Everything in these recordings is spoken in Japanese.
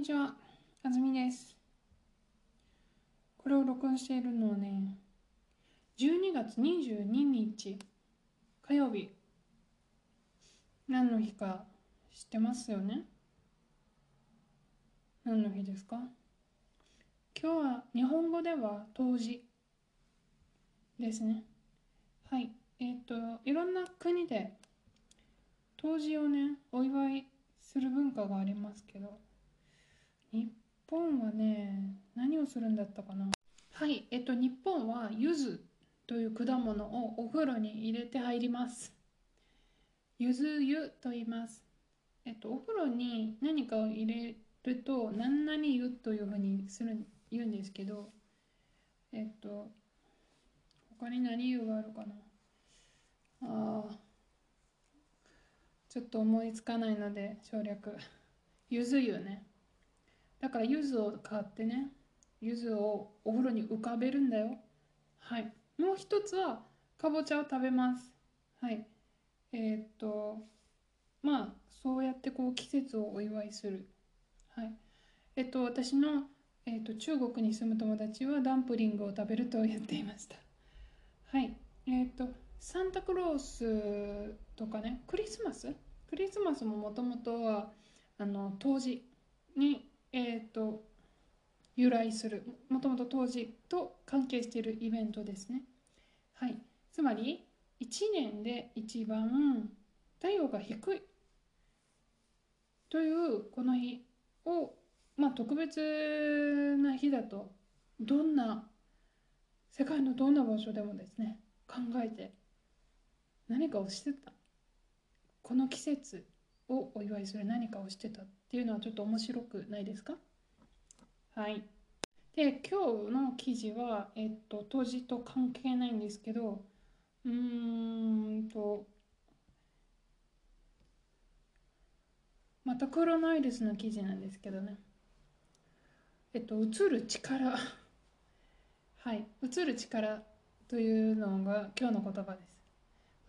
にちは、あずみです。これを録音しているのはね、12月22日火曜日。何の日か知ってますよね？何の日ですか？今日は日本語では冬至ですね。はい。えっ、と、いろんな国で冬至をね、お祝いする文化がありますけど、日本はね、何をするんだったかなはい。えっ、と、日本は柚子という果物をお風呂に入れて入ります。柚子湯と言います。えっと、お風呂に何かを入れると、何々湯というふうにする言うんですけど、えっと、他に何湯があるかなあ、ちょっと思いつかないので省略。柚子湯ね。だから柚子を買ってね、柚子をお風呂に浮かべるんだよ。はい。もう一つは、かぼちゃを食べます。はい。えーっと、まあ、そうやってこう季節をお祝いする。はい。えっと、私の、えっと、中国に住む友達はダンプリングを食べると言っていました。はい。えっと、サンタクロースとかね、クリスマス？クリスマスももともとは、あの、冬至に、えっと、由来する、もともと冬至と関係しているイベントですね。はい。つまり、1年で一番太陽が低いというこの日を、まあ、特別な日だとどんな世界のどんな場所でもですね考えて何かをしてたこの季節をお祝いする何かをしてたっていうのはちょっと面白くないですか？はい。で今日の記事は、えっと、当時と関係ないんですけどうーんとまたコロナウイルスの記事なんですけどね。えっと映る力。はい。映る力というのが今日の言葉で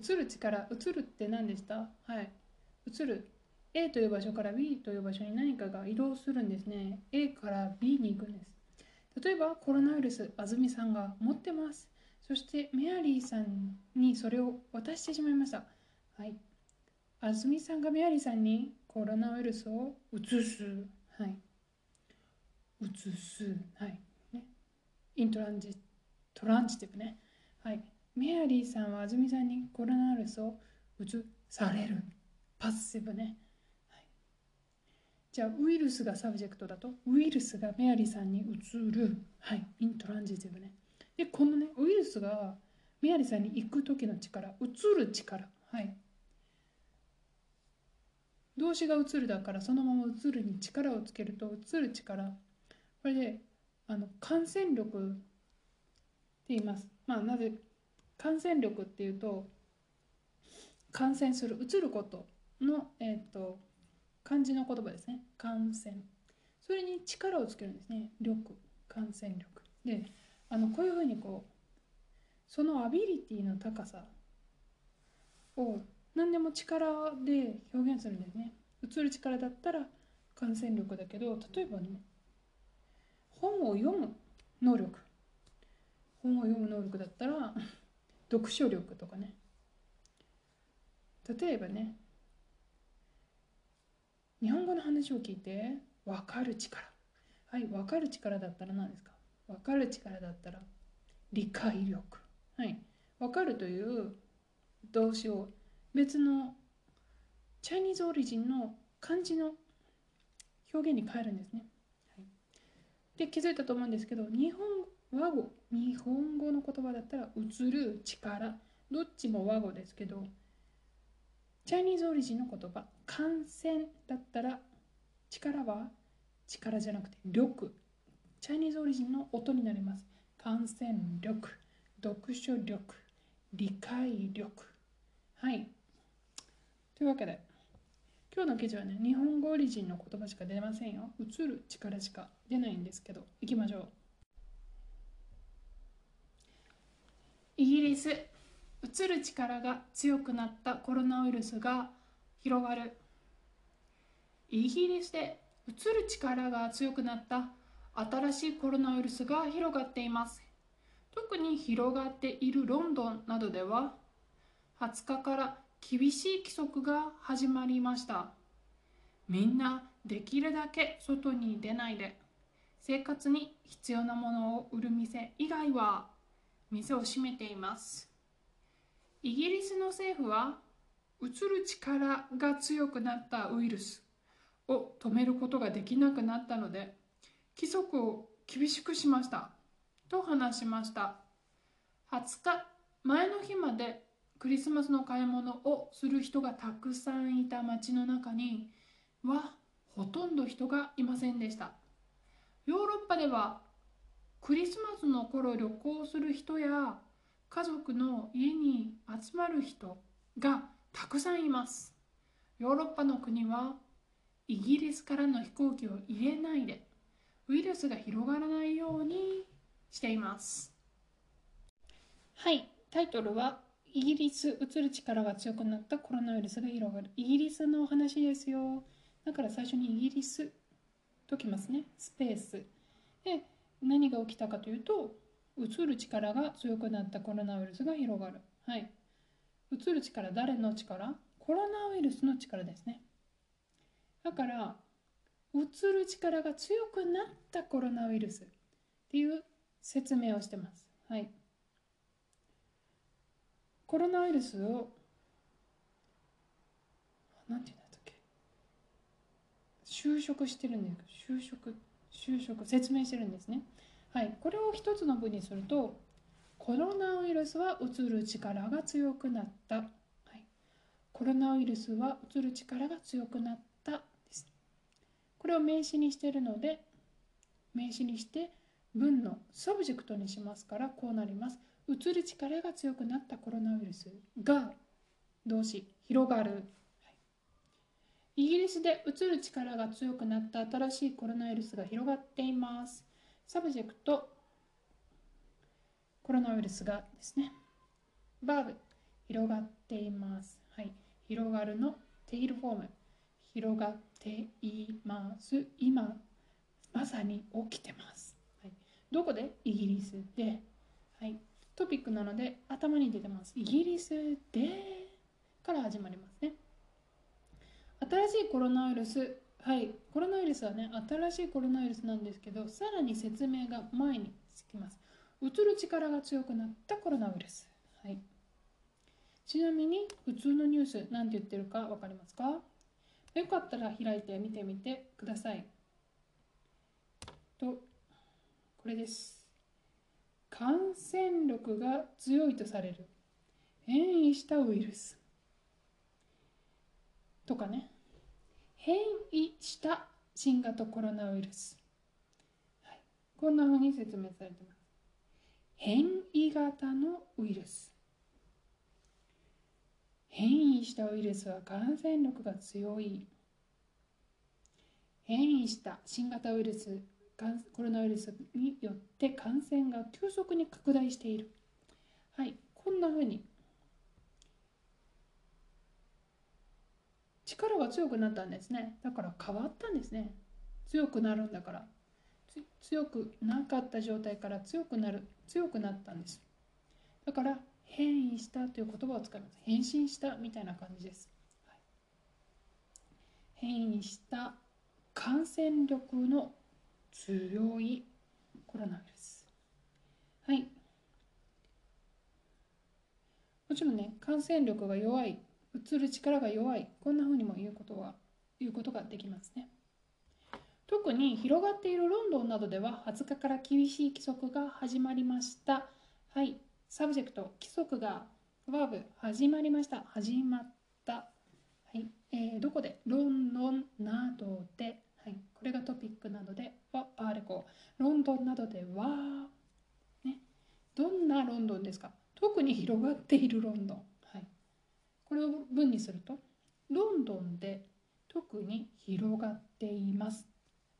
す。映る力映るって何でした？はい。映る A という場所から B という場所に何かが移動するんですね A から B に行くんです例えばコロナウイルス安住さんが持ってますそしてメアリーさんにそれを渡してしまいました。はい。安住さんがメアリーさんにコロナウイルスを移す。はい。移す。はい。ね。 intransi transitive ね。はい。メアリーさんは安住さんにコロナウイルスを移される。 passive ね。じゃあ、ウイルスが subject だと、ウイルスがメアリーさんに移る。はい。 intransitive ね。でこのねウイルスがメアリーさんに行く時の力移る力はい動詞が移るだからそのまま移るに力をつけると移る力これであの感染力って言いますまあなぜ感染力っていうと感染する移ることのえっ、と漢字の言葉ですね。感染。それに力をつけるんですね。力。感染力。であのこういうふうにこうそのアビリティの高さを何でも力で表現するんですね。映る力だったら感染力だけど例えばね本を読む能力。本を読む能力だったら読書力とかね。例えばね日本語の話を聞いて分かる力。はい分かる力だったら何ですか？分かる力だったら理解力。はい。分かるという動詞を別のチャイニーズオリジンの漢字の表現に変えるんですね、はい、で気づいたと思うんですけど日本和語。日本語の言葉だったら映る力。どっちも和語ですけどチャイニーズオリジンの言葉感染だったら力は力じゃなくて力チャイニーズオリジンの音になります。感染力、読書力、理解力。はい。というわけで、今日の記事はね、日本語オリジンの言葉しか出ませんよ。映る力しか出ないんですけど、行きましょう。イギリス、映る力が強くなったコロナウイルスが広がる。イギリスで移る力が強くなった新しいコロナウイルスが広がっています。特に広がっているロンドンなどでは20日から厳しい規則が始まりました。みんなできるだけ外に出ないで生活に必要なものを売る店以外は店を閉めています。イギリスの政府は移る力が強くなったウイルスを止めることができなくなったので規則を厳しくしましたと話しました。20日前の日までクリスマスの買い物をする人がたくさんいた街の中にはほとんど人がいませんでした。ヨーロッパではクリスマスの頃旅行する人や家族の家に集まる人がたくさんいます。ヨーロッパの国はイギリスからの飛行機を入れないでウイルスが広がらないようにしています。はい。タイトルはイギリス移る力が強くなったコロナウイルスが広がる。イギリスのお話ですよ。だから最初にイギリスときますね。スペース。で何が起きたかというと移る力が強くなったコロナウイルスが広がる。はい。移る力誰の力？コロナウイルスの力ですね。だから移る力が強くなったコロナウイルスっていう説明をしてます。はい。コロナウイルスをなんて言うんだったっけ？就職してるんです就職就職説明してるんですね。はいこれを一つの文にするとコロナウイルスは移る力が強くなった、はい、コロナウイルスは移る力が強くなったです。これを名詞にしているので名詞にして文の subject にしますからこうなります。移る力が強くなったコロナウイルスが動詞広がる、はい、イギリスで移る力が強くなった新しいコロナウイルスが広がっています。サブジェクトコロナウイルスがですねバーブ広がっています。はい。広がるのテイルフォーム広がっています。今まさに起きてます、はい、どこで？イギリスで。はい。トピックなので頭に出てます。イギリスでから始まりますね。新しいコロナウイルス、はい、コロナウイルスはね、新しいコロナウイルスなんですけど、さらに説明が前につきます。移る力が強くなったコロナウイルス。はい、ちなみに、普通のニュース、何て言ってるか分かりますか？よかったら開いて見てみてください。と、これです。感染力が強いとされる変異したウイルスとかね変異した新型コロナウイルス、はい、こんなふうに説明されています。変異型のウイルス。変異したウイルスは感染力が強い。変異した新型ウイルスコロナウイルスによって感染が急速に拡大している。はい、こんなふうに力が強くなったんですね。だから変わったんですね。強くなるんだから。強くなかった状態から強くなる、強くなったんです。だから変異したという言葉を使います。変身したみたいな感じです。はい、変異した感染力の強いコロナウイルス。はい。もちろんね、感染力が弱い、うつる力が弱い、こんなふうにも言うことは、言うことができますね。特に広がっているロンドンなどでは20日から厳しい規則が始まりました。はい。subject、規則が、 verb、始まりました。始まった。はい。えー、どこで？ロンドンなどではい、これが topic なのでは particle ロンドンなどでは、ね、どんなロンドンですか？特に広がっているロンドン、これを文にするとロンドンで特に広がっています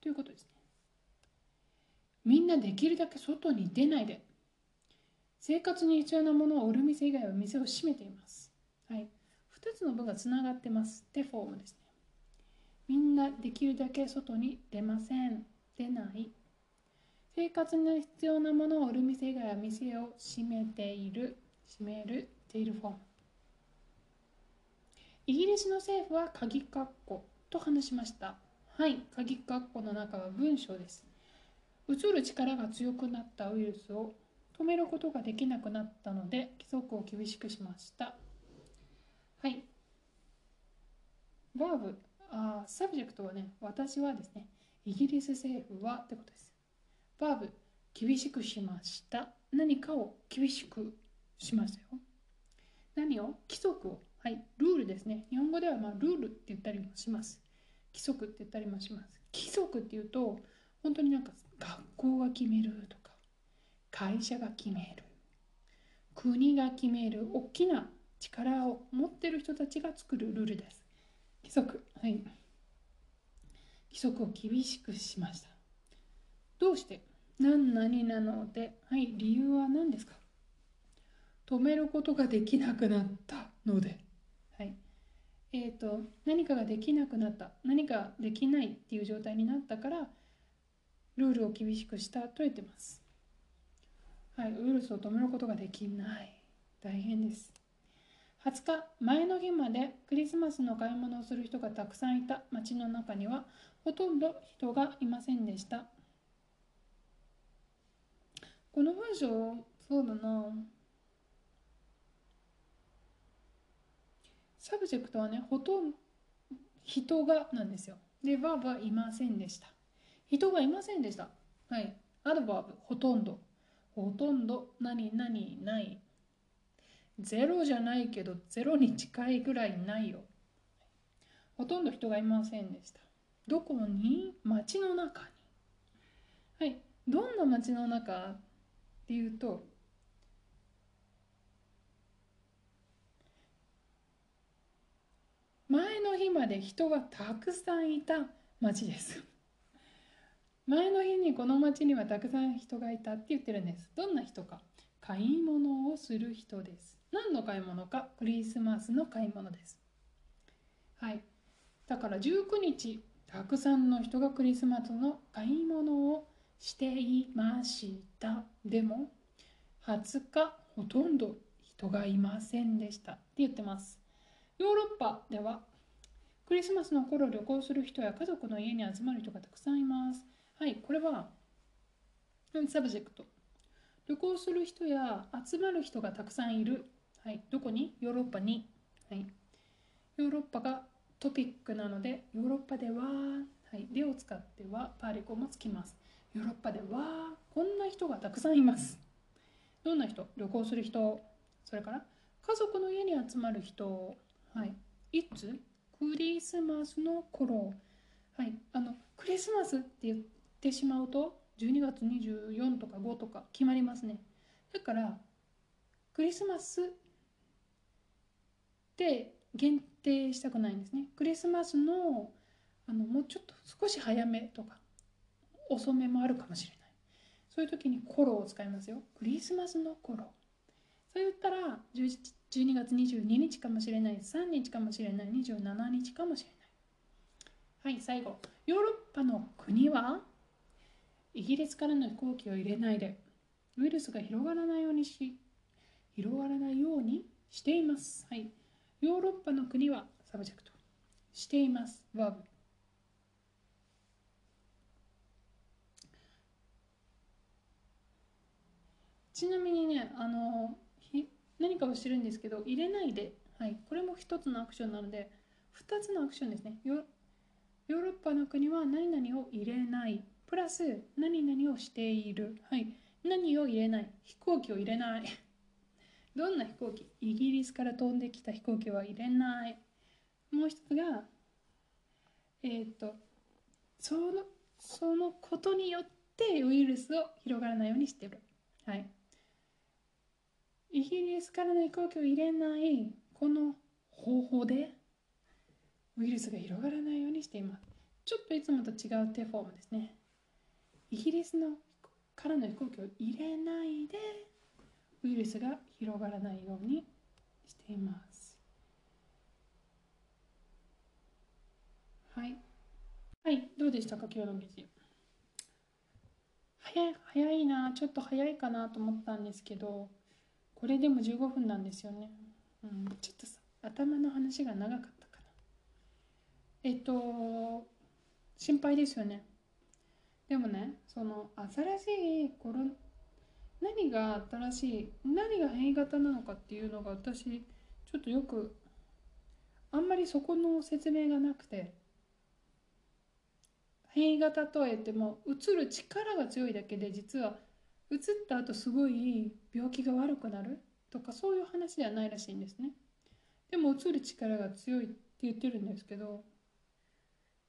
ということですねみんなできるだけ外に出ないで生活に必要なものを売る店以外は店を閉めていますはい2つの文がつながってますテフォームですねみんなできるだけ外に出ません。出ない。生活に必要なものを売る店が店を閉めている。閉める。ているフォーム。イギリスの政府は鍵括弧と話しました。はい、鍵括弧の中は文章です。移る力が強くなったウイルスを止めることができなくなったので規則を厳しくしました。はい。 verb、あ subject はね、私はですね、イギリス政府はってことです。 verb、厳しくしました。何かを厳しくしましたよ。何を？規則を。はい、ルールですね。日本語ではまあルールって言ったりもします。規則って言ったりもします。規則っていうと、本当になんか学校が決めるとか、会社が決める、国が決める、大きな力を持ってる人たちが作るルールです。規則。はい。規則を厳しくしました。どうして？何々なので、はい、理由は何ですか？止めることができなくなったので。えっ、ー、と、何かができなくなった、何かできないっていう状態になったから、ルールを厳しくしたと言ってます。はい、ウイルスを止めることができない。大変です。20日、前の日までクリスマスの買い物をする人がたくさんいた街の中には、ほとんど人がいませんでした。この文章、そうだな。subject はね、ほとんど人がなんですよ。で、 verb はいませんでした。人がいませんでした。はい。 adverb、ほとんど。ほとんど、何々ない。ゼロじゃないけど、ゼロに近いぐらいないよ。ほとんど人がいませんでした。どこに？街の中に。はい。どんな街の中？っていうと、前の日まで人がたくさんいた町です。前の日にこの町にはたくさん人がいたって言ってるんです。どんな人か買い物をする人です。何の買い物かクリスマスの買い物です。はい。だから19日、たくさんの人がクリスマスの買い物をしていました。でも、20日、ほとんど人がいませんでしたって言ってます。ヨーロッパではクリスマスの頃旅行する人や家族の家に集まる人がたくさんいます。はい、これは subject。旅行する人や集まる人がたくさんいる。はい、どこに？ヨーロッパに。はい、ヨーロッパが topic なので、ヨーロッパでは、はい、でを使っては particle もつきます。ヨーロッパでは、こんな人がたくさんいます。どんな人？旅行する人、それから家族の家に集まる人、はい。いつ？クリスマスの頃。はい。あの、クリスマスって言ってしまうと、12月24とか5とか決まりますね。だから、クリスマスって限定したくないんですね。クリスマスの、あの、もうちょっと少し早めとか、遅めもあるかもしれない。そういう時に頃を使いますよ。クリスマスの頃。そう言ったら11 12月22日かもしれない。3日かもしれない。27日かもしれない。はい最後。ヨーロッパの国は？イギリスからの飛行機を入れないで。ウイルスが広がらないようにし広がらないようにしています。はい。ヨーロッパの国は？ subject。しています。バーブ。ちなみにねあの何かをしてるんですけど入れないで、はい、これも一つのアクションなので2つのアクションですね。ヨーロッパの国は何々を入れない。プラス何々をしている、はい、何を入れない。飛行機を入れない。どんな飛行機？イギリスから飛んできた飛行機は入れない。もう一つがえっ、とそのそのことによってウイルスを広がらないようにしてる。はい。イギリスからの飛行機を入れないこの方法でウイルスが広がらないようにしています。ちょっといつもと違う手フォームですね。イギリスのからの飛行機を入れないでウイルスが広がらないようにしています。はい。はい、どうでしたか、今日の記事。早い、早いな、ちょっと早いかなと思ったんですけど、これでも15分なんですよね。うん、ちょっとさ、頭の話が長かったかな。えっと、心配ですよね。でもね、その新しいコロ何が新しい、何が変異型なのかっていうのが私、ちょっとよく、あんまりそこの説明がなくて、変異型とは言っても、うつる力が強いだけで、実は、うつった後すごい病気が悪くなるとか、そういう話ではないらしいんですね。でも、うつる力が強いって言ってるんですけど、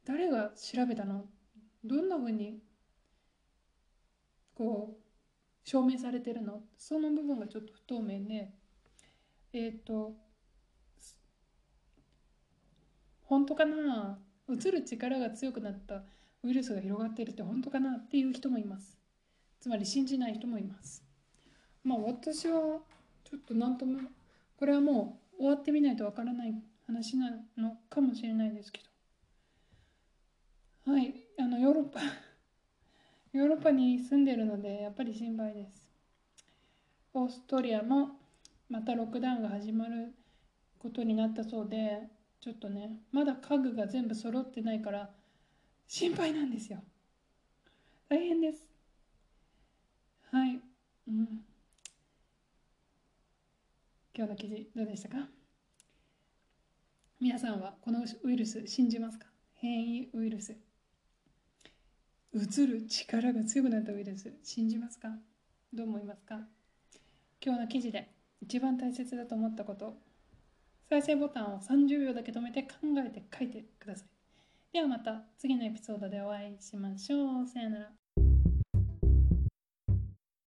誰が調べたの？どんなふうにこう証明されてるの？その部分がちょっと不透明でえっ、ー、と本当かな？うつる力が強くなったウイルスが広がっているって本当かな？っていう人もいます。つまり信じない人もいます。まあ私はちょっと何ともこれはもう終わってみないとわからない話なのかもしれないですけど。はいあのヨーロッパ ヨーロッパに住んでるのでやっぱり心配です。オーストリアもまたロックダウンが始まることになったそうでちょっとねまだ家具が全部揃ってないから心配なんですよ。大変です。はい。うん。今日の記事どうでしたか？皆さんはこのウイルス信じますか？変異ウイルス。うつる力が強くなったウイルス信じますか？どう思いますか？今日の記事で一番大切だと思ったこと。再生ボタンを30秒だけ止めて考えて書いてください。ではまた次のエピソードでお会いしましょう。さよなら。